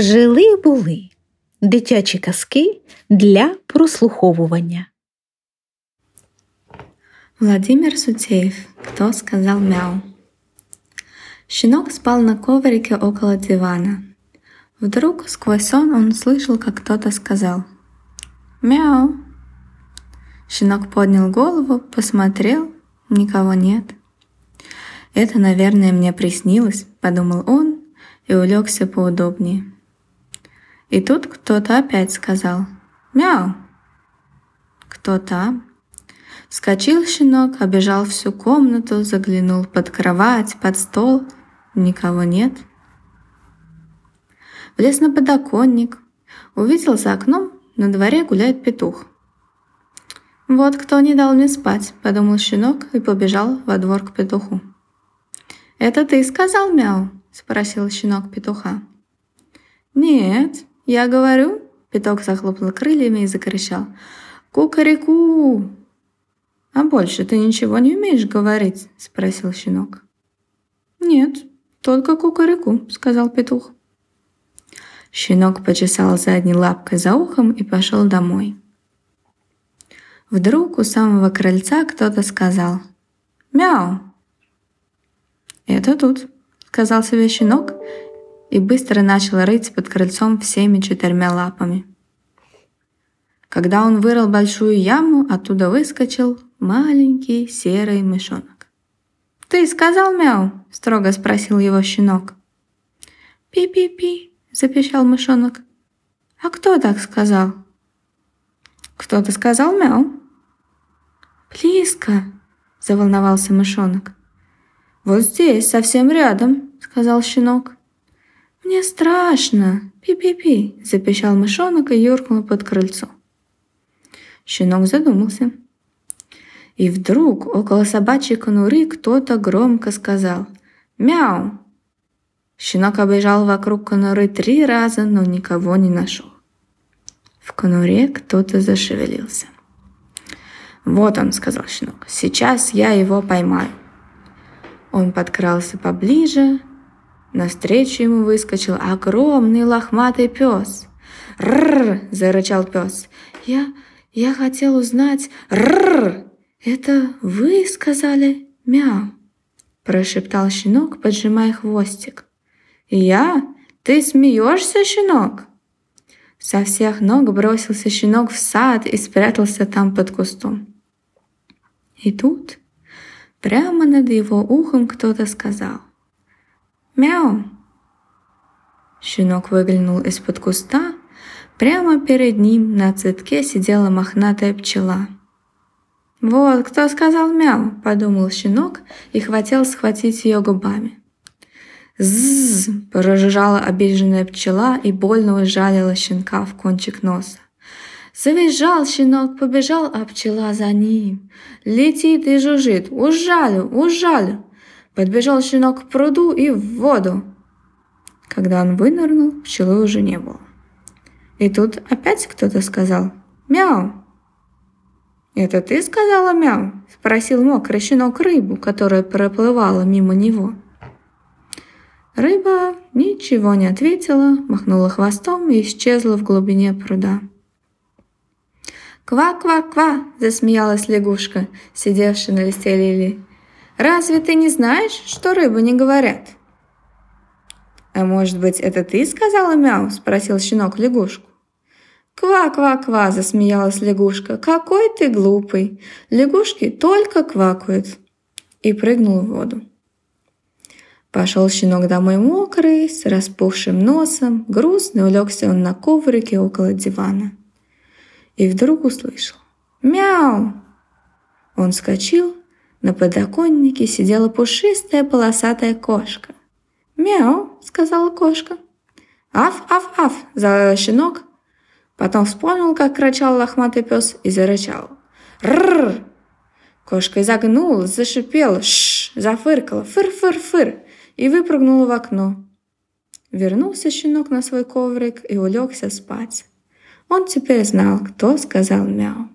Жили були дитячі казки для прослуховування. Владимир Сутеев. Кто сказал мяу? Щенок спал на коврике около дивана. Вдруг сквозь сон он услышал, как кто-то сказал «Мяу». Щенок поднял голову, посмотрел, никого нет. «Это, наверное, мне приснилось», — подумал он и улегся поудобнее. И тут кто-то опять сказал «Мяу!» «Кто там?» Вскочил щенок, обежал всю комнату, заглянул под кровать, под стол. Никого нет. Влез на подоконник. Увидел за окном, на дворе гуляет петух. «Вот кто не дал мне спать», — подумал щенок и побежал во двор к петуху. «Это ты сказал мяу?» — спросил щенок петуха. «Нет, я говорю», — петух захлопнул крыльями и закричал. «Кукареку!» «А больше ты ничего не умеешь говорить?» — спросил щенок. «Нет, только кукареку», — сказал петух. Щенок почесал задней лапкой за ухом и пошел домой. Вдруг у самого крыльца кто-то сказал «Мяу!» «Это тут», — сказал себе щенок и быстро начал рыть под крыльцом всеми четырьмя лапами. Когда он вырыл большую яму, оттуда выскочил маленький серый мышонок. «Ты сказал мяу?» – строго спросил его щенок. «Пи-пи-пи», – запищал мышонок. «А кто так сказал?» «Кто-то сказал мяу». «Близко», – заволновался мышонок. «Вот здесь, совсем рядом», – сказал щенок. «Мне страшно! Пи-пи-пи!» – запищал мышонок и юркнул под крыльцо. Щенок задумался – и вдруг около собачьей конуры кто-то громко сказал «Мяу!». Щенок обежал вокруг конуры три раза, но никого не нашел. В конуре кто-то зашевелился. «Вот он», — сказал щенок, — «сейчас я его поймаю». Он подкрался поближе, навстречу ему выскочил огромный лохматый пес. «Рррр!» — зарычал пес. «Я... я хотел узнать... Рррр!» «Это вы сказали мяу?» – прошептал щенок, поджимая хвостик. «Я? Ты смеешься, щенок?» Со всех ног бросился щенок в сад и спрятался там под кустом. И тут прямо над его ухом кто-то сказал «Мяу!». Щенок выглянул из-под куста. Прямо перед ним на цветке сидела мохнатая пчела – «Вот, кто сказал мяу?» – подумал щенок и хотел схватить ее губами. «Зззз!» – прожужжала обиженная пчела и больно ужалила щенка в кончик носа. Завизжал щенок, побежал, а пчела за ним. Летит и жужжит. Ужалю, ужалю. Подбежал щенок к пруду и в воду. Когда он вынырнул, пчелы уже не было. И тут опять кто-то сказал «Мяу!» «Это ты сказала мяу?» – спросил мокрый щенок рыбу, которая проплывала мимо него. Рыба ничего не ответила, махнула хвостом и исчезла в глубине пруда. «Ква-ква-ква!» – засмеялась лягушка, сидевшая на листе лилии. «Разве ты не знаешь, что рыбы не говорят?» «А может быть, это ты сказала мяу?» – спросил щенок лягушку. «Ква-ква-ква!» – засмеялась лягушка. «Какой ты глупый! Лягушки только квакают!» И прыгнул в воду. Пошел щенок домой мокрый, с распухшим носом, грустный улегся он на коврике около дивана. И вдруг услышал «Мяу!». Он вскочил, на подоконнике сидела пушистая полосатая кошка. «Мяу!» — сказала кошка. «Аф-аф-аф!» — заорал щенок, Потом вспомнил, как кричал лохматый пес и зарычал. «Рррр!» Кошка изогнула, зашипела, шш, зафыркала, фыр-фыр-фыр и выпрыгнула в окно. Вернулся щенок на свой коврик и улегся спать. Он теперь знал, кто сказал мяу.